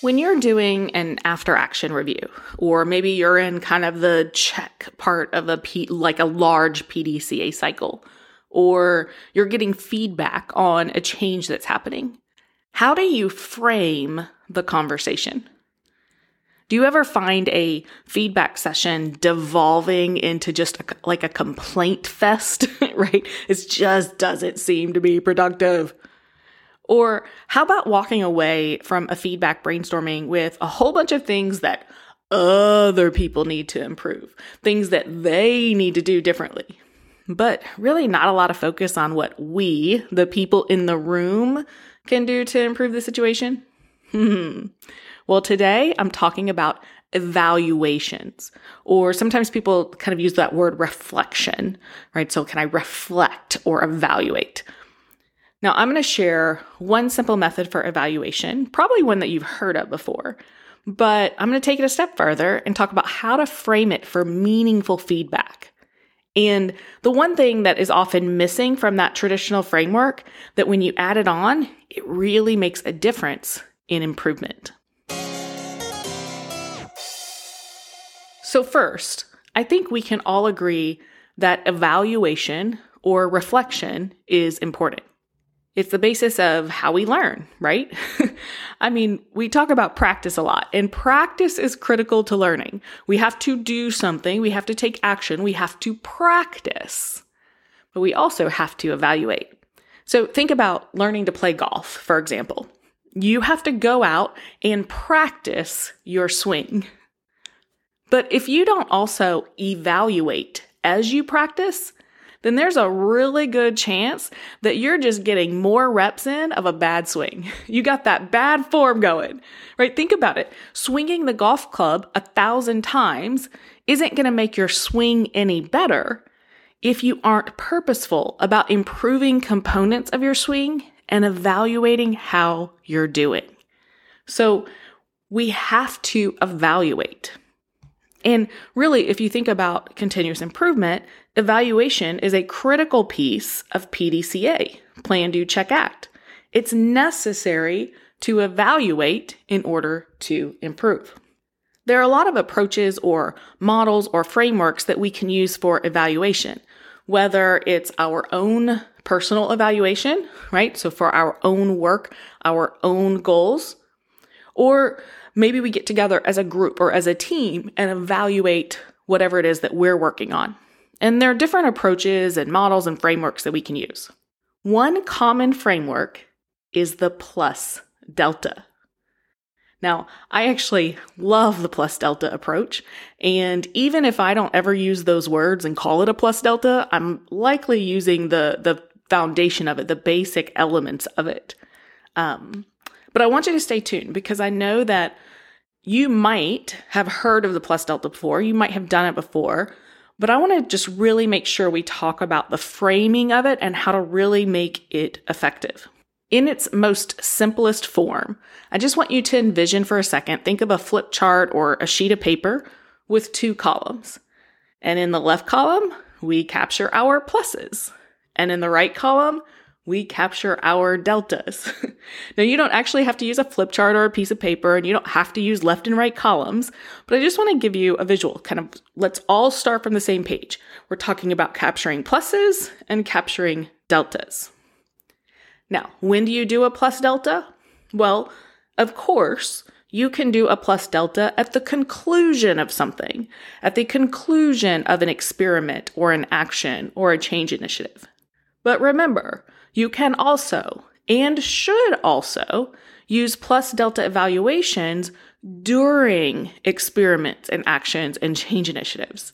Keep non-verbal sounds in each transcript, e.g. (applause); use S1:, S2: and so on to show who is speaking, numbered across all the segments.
S1: When you're doing an after action review, or maybe you're in kind of the check part of a P, like a large PDCA cycle, or you're getting feedback on a change that's happening, how do you frame the conversation? Do you ever find a feedback session devolving into just a, like a complaint fest, (laughs) right? It just doesn't seem to be productive. Or how about walking away from a feedback brainstorming with a whole bunch of things that other people need to improve, things that they need to do differently, but really not a lot of focus on what we, the people in the room, can do to improve the situation? Hmm. (laughs) Well, today I'm talking about evaluations, or sometimes people kind of use that word reflection, right? So, can I reflect or evaluate? Now, I'm going to share one simple method for evaluation, probably one that you've heard of before, but I'm going to take it a step further and talk about how to frame it for meaningful feedback. And the one thing that is often missing from that traditional framework that when you add it on, it really makes a difference in improvement. So, first, I think we can all agree that evaluation or reflection is important. It's the basis of how we learn, right? (laughs) I mean, we talk about practice a lot, and practice is critical to learning. We have to do something, we have to take action, we have to practice, but we also have to evaluate. So think about learning to play golf, for example. You have to go out and practice your swing. But if you don't also evaluate as you practice, then there's a really good chance that you're just getting more reps in of a bad swing. (laughs) You got that bad form going, right? Think about it. Swinging the golf club a thousand times isn't going to make your swing any better if you aren't purposeful about improving components of your swing and evaluating how you're doing. So we have to evaluate. And really, if you think about continuous improvement, evaluation is a critical piece of PDCA, Plan, Do, Check, Act. It's necessary to evaluate in order to improve. There are a lot of approaches or models or frameworks that we can use for evaluation, whether it's our own personal evaluation, right? So for our own work, our own goals, or maybe we get together as a group or as a team and evaluate whatever it is that we're working on. And there are different approaches and models and frameworks that we can use. One common framework is the plus delta. Now, I actually love the plus delta approach. And even if I don't ever use those words and call it a plus delta, I'm likely using the, the foundation of it, the basic elements of it. Um, but I want you to stay tuned because I know that you might have heard of the plus delta before, you might have done it before, but I want to just really make sure we talk about the framing of it and how to really make it effective. In its most simplest form, I just want you to envision for a second, think of a flip chart or a sheet of paper with two columns. And in the left column, we capture our pluses. And in the right column, we capture our deltas. (laughs) now, you don't actually have to use a flip chart or a piece of paper, and you don't have to use left and right columns, but I just want to give you a visual. Kind of let's all start from the same page. We're talking about capturing pluses and capturing deltas. Now, when do you do a plus delta? Well, of course, you can do a plus delta at the conclusion of something, at the conclusion of an experiment or an action or a change initiative. But remember, you can also and should also use plus delta evaluations during experiments and actions and change initiatives.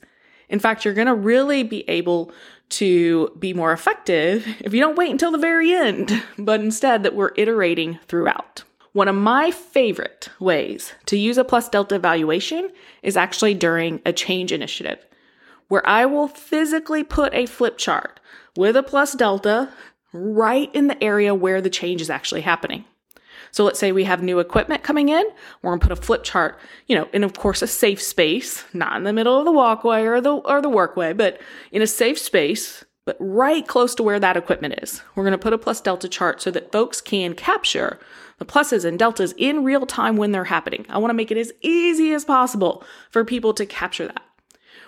S1: In fact, you're going to really be able to be more effective if you don't wait until the very end, (laughs) but instead that we're iterating throughout. One of my favorite ways to use a plus delta evaluation is actually during a change initiative. where I will physically put a flip chart with a plus delta right in the area where the change is actually happening. So let's say we have new equipment coming in. We're gonna put a flip chart, you know, in of course a safe space, not in the middle of the walkway or the or the workway, but in a safe space, but right close to where that equipment is. We're gonna put a plus delta chart so that folks can capture the pluses and deltas in real time when they're happening. I wanna make it as easy as possible for people to capture that.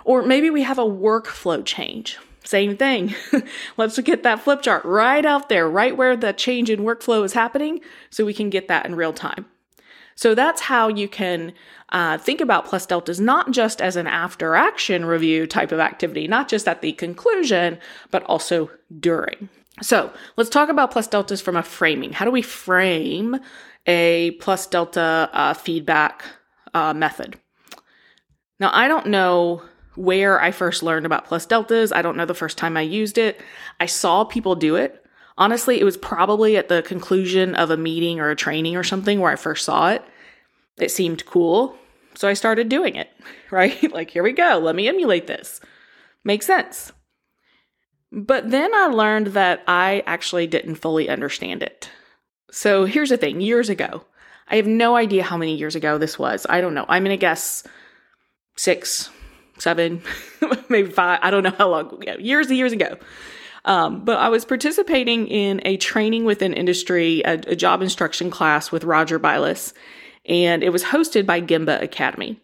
S1: Or maybe we have a workflow change. Same thing. (laughs) Let's get that flip chart right out there, right where the change in workflow is happening, so we can get that in real time. So that's how you can uh, think about plus deltas not just as an after action review type of activity, not just at the conclusion, but also during. So let's talk about plus deltas from a framing. How do we frame a plus delta uh, feedback uh, method? Now, I don't know where I first learned about plus deltas. I don't know the first time I used it. I saw people do it. Honestly, it was probably at the conclusion of a meeting or a training or something where I first saw it. It seemed cool. So I started doing it, (laughs) right? (laughs) like, here we go. Let me emulate this. Makes sense. But then I learned that I actually didn't fully understand it. So here's the thing years ago, I have no idea how many years ago this was. I don't know. I'm going to guess six, seven, (laughs) maybe five. I don't know how long, yeah, years and years ago. Um, but I was participating in a training within industry, a, a job instruction class with Roger Bilas, and it was hosted by Gemba Academy.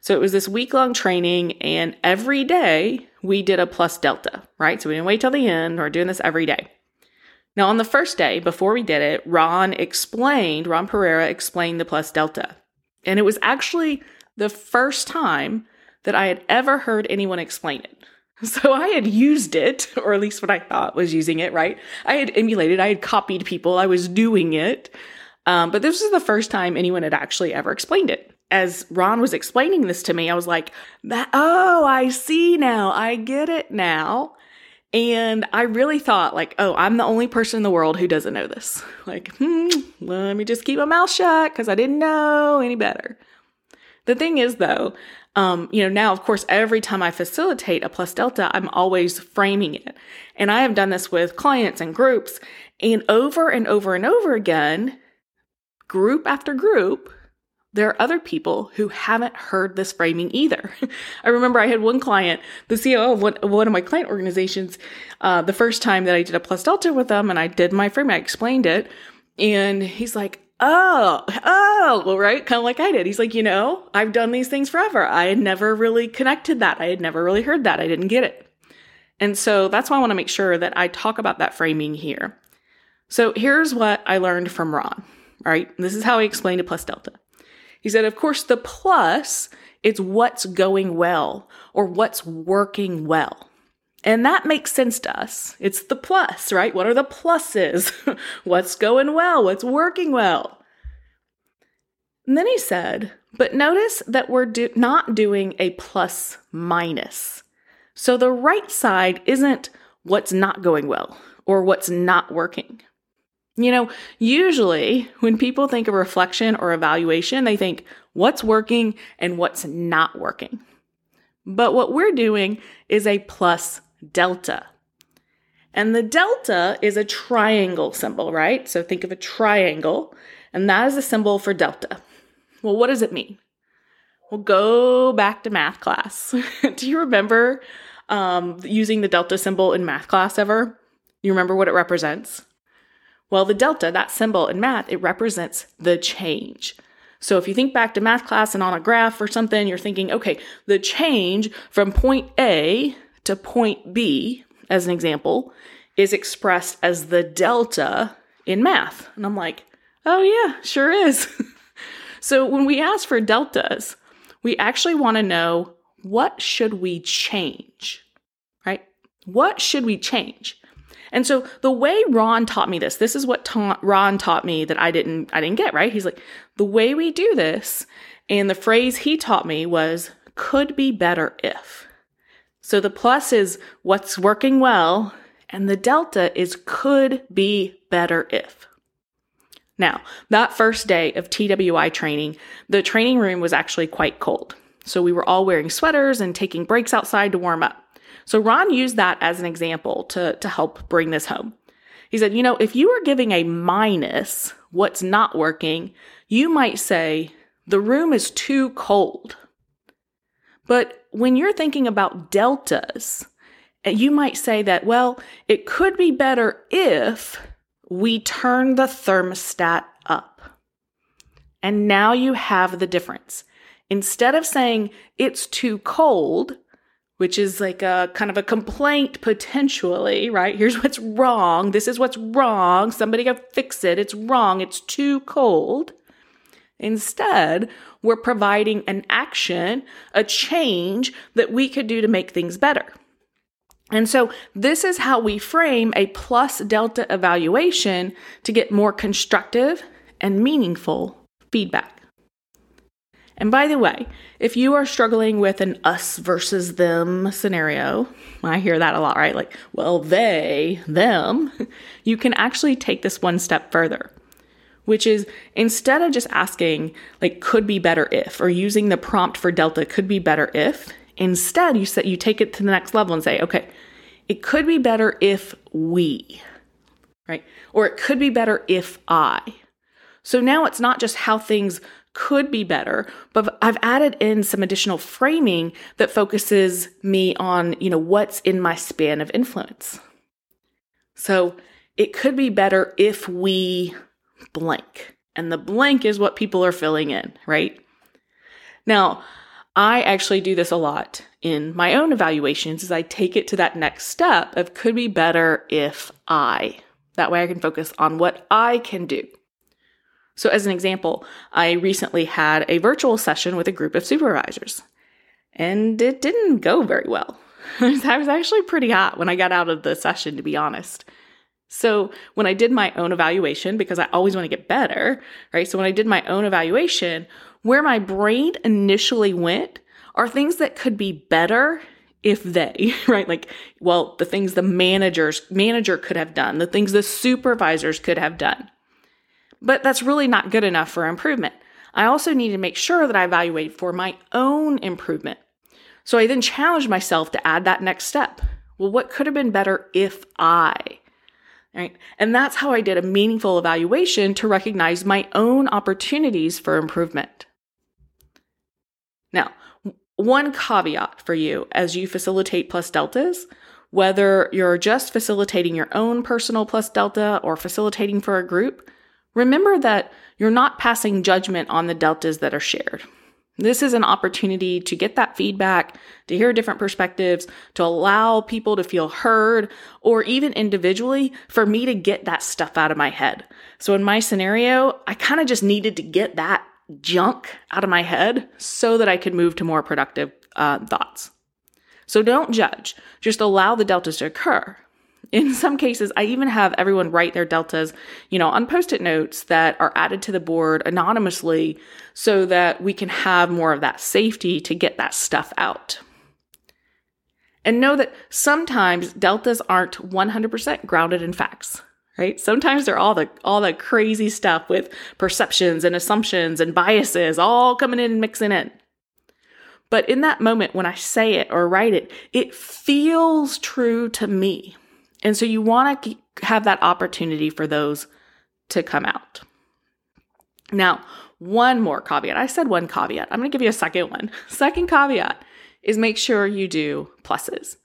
S1: So it was this week long training, and every day we did a plus delta, right? So we didn't wait till the end. We're doing this every day. Now, on the first day, before we did it, Ron explained, Ron Pereira explained the plus delta. And it was actually the first time that I had ever heard anyone explain it. (laughs) So I had used it, or at least what I thought was using it, right? I had emulated, I had copied people, I was doing it. Um, but this was the first time anyone had actually ever explained it. As Ron was explaining this to me, I was like, oh, I see now. I get it now. And I really thought, like, oh, I'm the only person in the world who doesn't know this. (laughs) Like, hmm, let me just keep my mouth shut because I didn't know any better. The thing is, though, um, you know, now, of course, every time I facilitate a plus delta, I'm always framing it. And I have done this with clients and groups. And over and over and over again, group after group, there are other people who haven't heard this framing either. (laughs) I remember I had one client, the CEO of one, of one of my client organizations, uh, the first time that I did a plus delta with them and I did my framing, I explained it. And he's like, oh, oh, right? Kind of like I did. He's like, you know, I've done these things forever. I had never really connected that. I had never really heard that. I didn't get it. And so that's why I want to make sure that I talk about that framing here. So here's what I learned from Ron, right? This is how he explained a plus delta. He said, of course, the plus, it's what's going well or what's working well. And that makes sense to us. It's the plus, right? What are the pluses? (laughs) What's going well? What's working well? And then he said, but notice that we're do- not doing a plus minus. So the right side isn't what's not going well or what's not working. You know, usually when people think of reflection or evaluation, they think what's working and what's not working. But what we're doing is a plus delta. And the delta is a triangle symbol, right? So think of a triangle, and that is a symbol for delta. Well, what does it mean? Well, go back to math class. (laughs) Do you remember um, using the delta symbol in math class ever? You remember what it represents? Well, the delta, that symbol in math, it represents the change. So if you think back to math class and on a graph or something, you're thinking, okay, the change from point A to point B, as an example, is expressed as the delta in math. And I'm like, oh, yeah, sure is. (laughs) so when we ask for deltas, we actually want to know what should we change, right? What should we change? And so the way Ron taught me this, this is what ta- Ron taught me that I didn't I didn't get, right? He's like, the way we do this, and the phrase he taught me was could be better if. So the plus is what's working well, and the delta is could be better if. Now, that first day of TWI training, the training room was actually quite cold. So we were all wearing sweaters and taking breaks outside to warm up. So Ron used that as an example to, to help bring this home. He said, you know, if you were giving a minus what's not working, you might say, the room is too cold. But when you're thinking about deltas, eh, you might say that, well, it could be better if we turn the thermostat up. And now you have the difference. Instead of saying it's too cold, which is like a kind of a complaint potentially, right? Here's what's wrong. This is what's wrong. Somebody go fix it. It's wrong. It's too cold. Instead, we're providing an action, a change that we could do to make things better. And so this is how we frame a plus delta evaluation to get more constructive and meaningful feedback. And by the way, if you are struggling with an us versus them scenario, I hear that a lot, right? Like, well, they, them, (laughs) you can actually take this one step further which is instead of just asking, like, could be better if, or using the prompt for Delta, could be better if, instead you say, you take it to the next level and say, okay, it could be better if we, right? Or it could be better if I. So now it's not just how things could be better, but I've added in some additional framing that focuses me on, you know, what's in my span of influence. So it could be better if we blank. And the blank is what people are filling in, right? Now, I actually do this a lot in my own evaluations as I take it to that next step of could be better if I. That way I can focus on what I can do. So, as an example, I recently had a virtual session with a group of supervisors, and it didn't go very well. (laughs) I was actually pretty hot when I got out of the session, to be honest. So when I did my own evaluation, because I always want to get better, right? So when I did my own evaluation, where my brain initially went are things that could be better if they, (laughs) right? Like, well, the things the managers, manager could have done, the things the supervisors could have done. But that's really not good enough for improvement. I also need to make sure that I evaluate for my own improvement. So I then challenged myself to add that next step. Well, what could have been better if I? Right? And that's how I did a meaningful evaluation to recognize my own opportunities for improvement. Now, one caveat for you as you facilitate plus deltas, whether you're just facilitating your own personal plus delta or facilitating for a group, remember that you're not passing judgment on the deltas that are shared. This is an opportunity to get that feedback, to hear different perspectives, to allow people to feel heard, or even individually for me to get that stuff out of my head. So in my scenario, I kind of just needed to get that junk out of my head so that I could move to more productive uh, thoughts. So don't judge, just allow the deltas to occur. In some cases, I even have everyone write their deltas, you know, on post-it notes that are added to the board anonymously so that we can have more of that safety to get that stuff out. And know that sometimes deltas aren't 100% grounded in facts, right? Sometimes they're all the all the crazy stuff with perceptions and assumptions and biases all coming in and mixing in. But in that moment when I say it or write it, it feels true to me. And so you want to have that opportunity for those to come out. Now, one more caveat. I said one caveat. I'm going to give you a second one. (laughs) Second caveat is make sure you do pluses.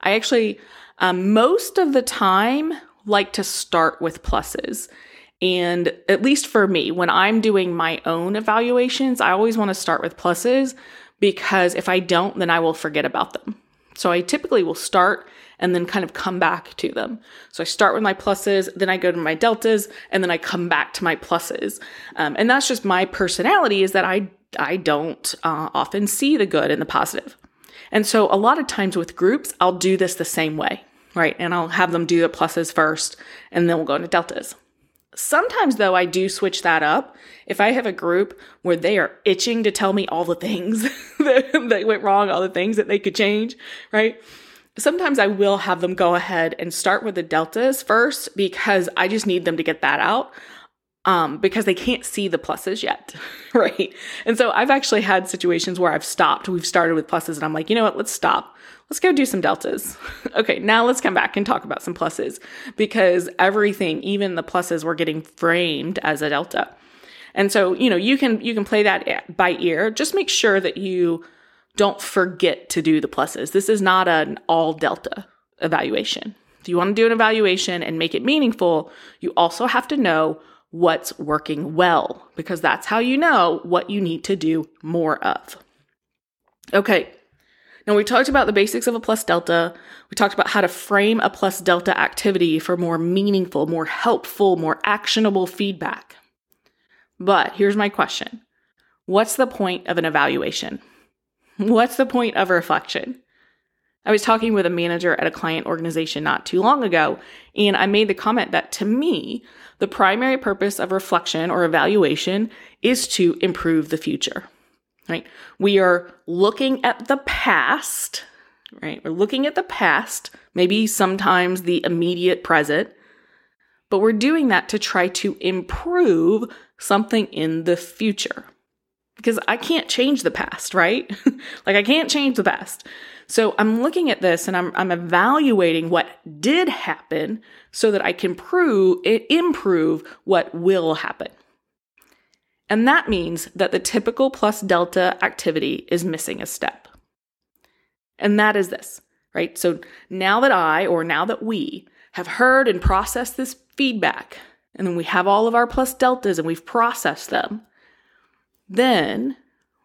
S1: I actually, um, most of the time, like to start with pluses. And at least for me, when I'm doing my own evaluations, I always want to start with pluses because if I don't, then I will forget about them. So I typically will start and then kind of come back to them. So I start with my pluses, then I go to my deltas, and then I come back to my pluses. Um, and that's just my personality is that I I don't uh, often see the good and the positive. And so a lot of times with groups, I'll do this the same way, right? And I'll have them do the pluses first, and then we'll go into deltas. Sometimes, though, I do switch that up. If I have a group where they are itching to tell me all the things (laughs) that, that went wrong, all the things that they could change, right? Sometimes I will have them go ahead and start with the deltas first because I just need them to get that out. um, because they can't see the pluses yet, (laughs) right? And so I've actually had situations where I've stopped. We've started with pluses, and I'm like, you know what? Let's stop. Let's go do some deltas. (laughs) okay, now let's come back and talk about some pluses because everything, even the pluses, were getting framed as a delta. And so, you know, you can you can play that by ear. Just make sure that you don't forget to do the pluses. This is not an all delta evaluation. If you want to do an evaluation and make it meaningful, you also have to know what's working well, because that's how you know what you need to do more of. Okay, now we talked about the basics of a plus delta. We talked about how to frame a plus delta activity for more meaningful, more helpful, more actionable feedback. But here's my question What's the point of an evaluation? (laughs) What's the point of reflection? I was talking with a manager at a client organization not too long ago, and I made the comment that to me, the primary purpose of reflection or evaluation is to improve the future. Right? We are looking at the past, right? We're looking at the past, maybe sometimes the immediate present, but we're doing that to try to improve something in the future. Because I can't change the past, right? (laughs) like I can't change the past. So I'm looking at this and I'm, I'm evaluating what did happen so that I can prove, improve what will happen. And that means that the typical plus delta activity is missing a step. And that is this, right? So now that I, or now that we, have heard and processed this feedback, and then we have all of our plus deltas and we've processed them, then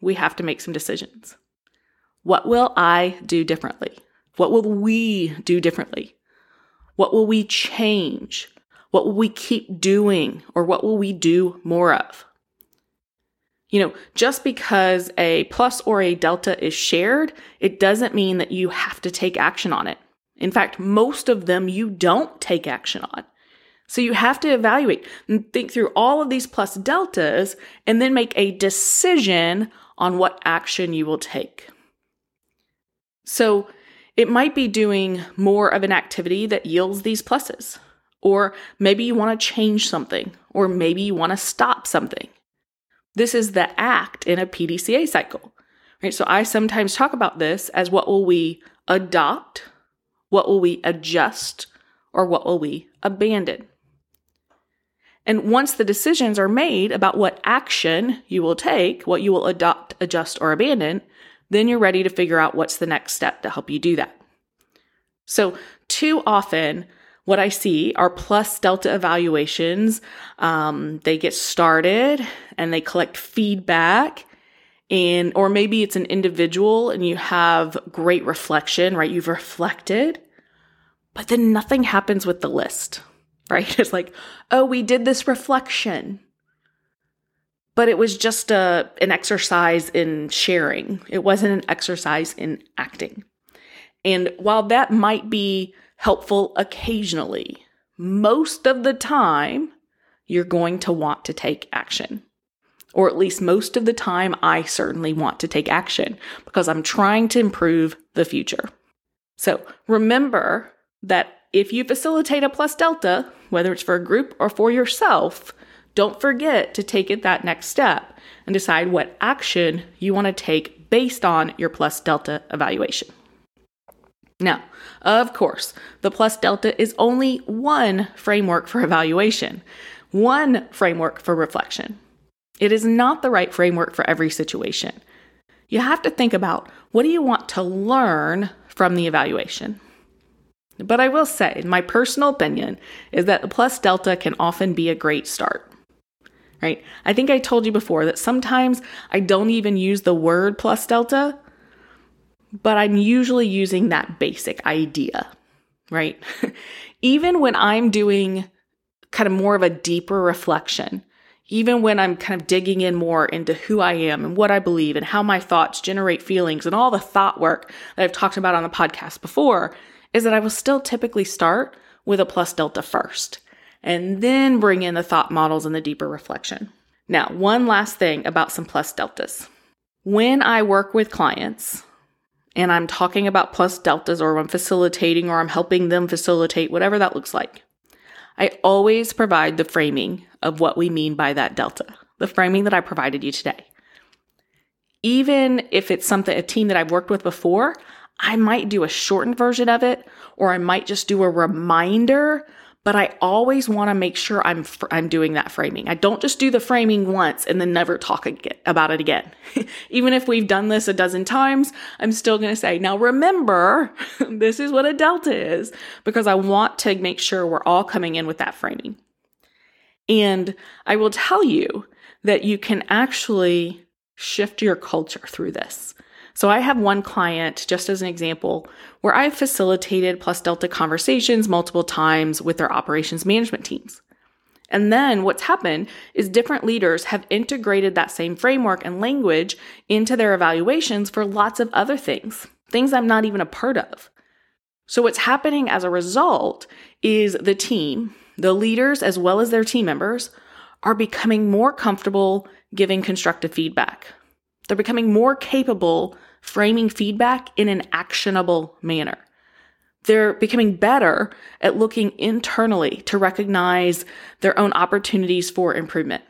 S1: we have to make some decisions. What will I do differently? What will we do differently? What will we change? What will we keep doing? Or what will we do more of? You know, just because a plus or a delta is shared, it doesn't mean that you have to take action on it. In fact, most of them you don't take action on. So you have to evaluate and think through all of these plus deltas and then make a decision on what action you will take. So it might be doing more of an activity that yields these pluses. Or maybe you want to change something, or maybe you want to stop something. This is the act in a PDCA cycle. Right? So I sometimes talk about this as what will we adopt, what will we adjust, or what will we abandon. And once the decisions are made about what action you will take, what you will adopt, adjust, or abandon, then you're ready to figure out what's the next step to help you do that. So, too often, what I see are plus delta evaluations. Um, they get started and they collect feedback and or maybe it's an individual and you have great reflection, right? You've reflected, but then nothing happens with the list, right? (laughs) It's like, oh, we did this reflection but it was just a an exercise in sharing. It wasn't an exercise in acting. And while that might be helpful occasionally, most of the time you're going to want to take action. Or at least most of the time I certainly want to take action because I'm trying to improve the future. So, remember that if you facilitate a plus delta, whether it's for a group or for yourself, don't forget to take it that next step and decide what action you want to take based on your plus delta evaluation. Now, of course, the plus delta is only one framework for evaluation, one framework for reflection. It is not the right framework for every situation. You have to think about what do you want to learn from the evaluation? But I will say, my personal opinion is that the plus delta can often be a great start right? I think I told you before that sometimes I don't even use the word plus delta, but I'm usually using that basic idea, right? (laughs) even when I'm doing kind of more of a deeper reflection, even when I'm kind of digging in more into who I am and what I believe and how my thoughts generate feelings and all the thought work that I've talked about on the podcast before, is that I will still typically start with a plus delta first and then bring in the thought models and the deeper reflection. Now, one last thing about some plus deltas. When I work with clients and I'm talking about plus deltas or I'm facilitating or I'm helping them facilitate, whatever that looks like, I always provide the framing of what we mean by that delta, the framing that I provided you today. Even if it's something, a team that I've worked with before, I might do a shortened version of it, or I might just do a reminder but I always want to make sure I'm fr- I'm doing that framing. I don't just do the framing once and then never talk again, about it again. (laughs) Even if we've done this a dozen times, I'm still going to say, "Now remember, (laughs) this is what a delta is," because I want to make sure we're all coming in with that framing. And I will tell you that you can actually shift your culture through this. So I have one client, just as an example, where I've facilitated plus Delta conversations multiple times with their operations management teams. And then what's happened is different leaders have integrated that same framework and language into their evaluations for lots of other things, things I'm not even a part of. So what's happening as a result is the team, the leaders as well as their team members, are becoming more comfortable giving constructive feedback. They're becoming more capable framing feedback in an actionable manner. They're becoming better at looking internally to recognize their own opportunities for improvement.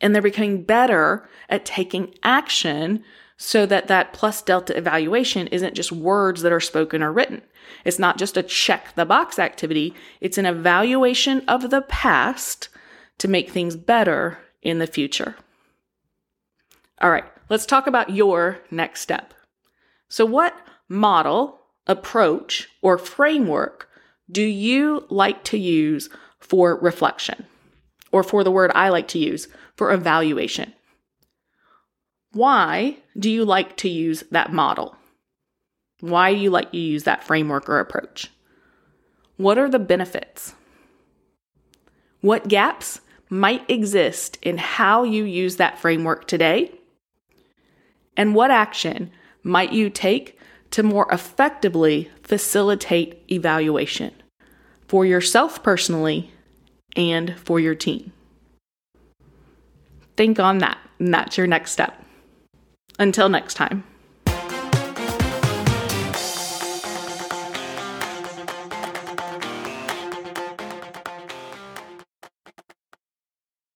S1: And they're becoming better at taking action so that that plus delta evaluation isn't just words that are spoken or written. It's not just a check the box activity. It's an evaluation of the past to make things better in the future. All right, let's talk about your next step. So, what model, approach, or framework do you like to use for reflection? Or for the word I like to use for evaluation? Why do you like to use that model? Why do you like to use that framework or approach? What are the benefits? What gaps might exist in how you use that framework today? And what action might you take to more effectively facilitate evaluation for yourself personally and for your team? Think on that, and that's your next step. Until next time.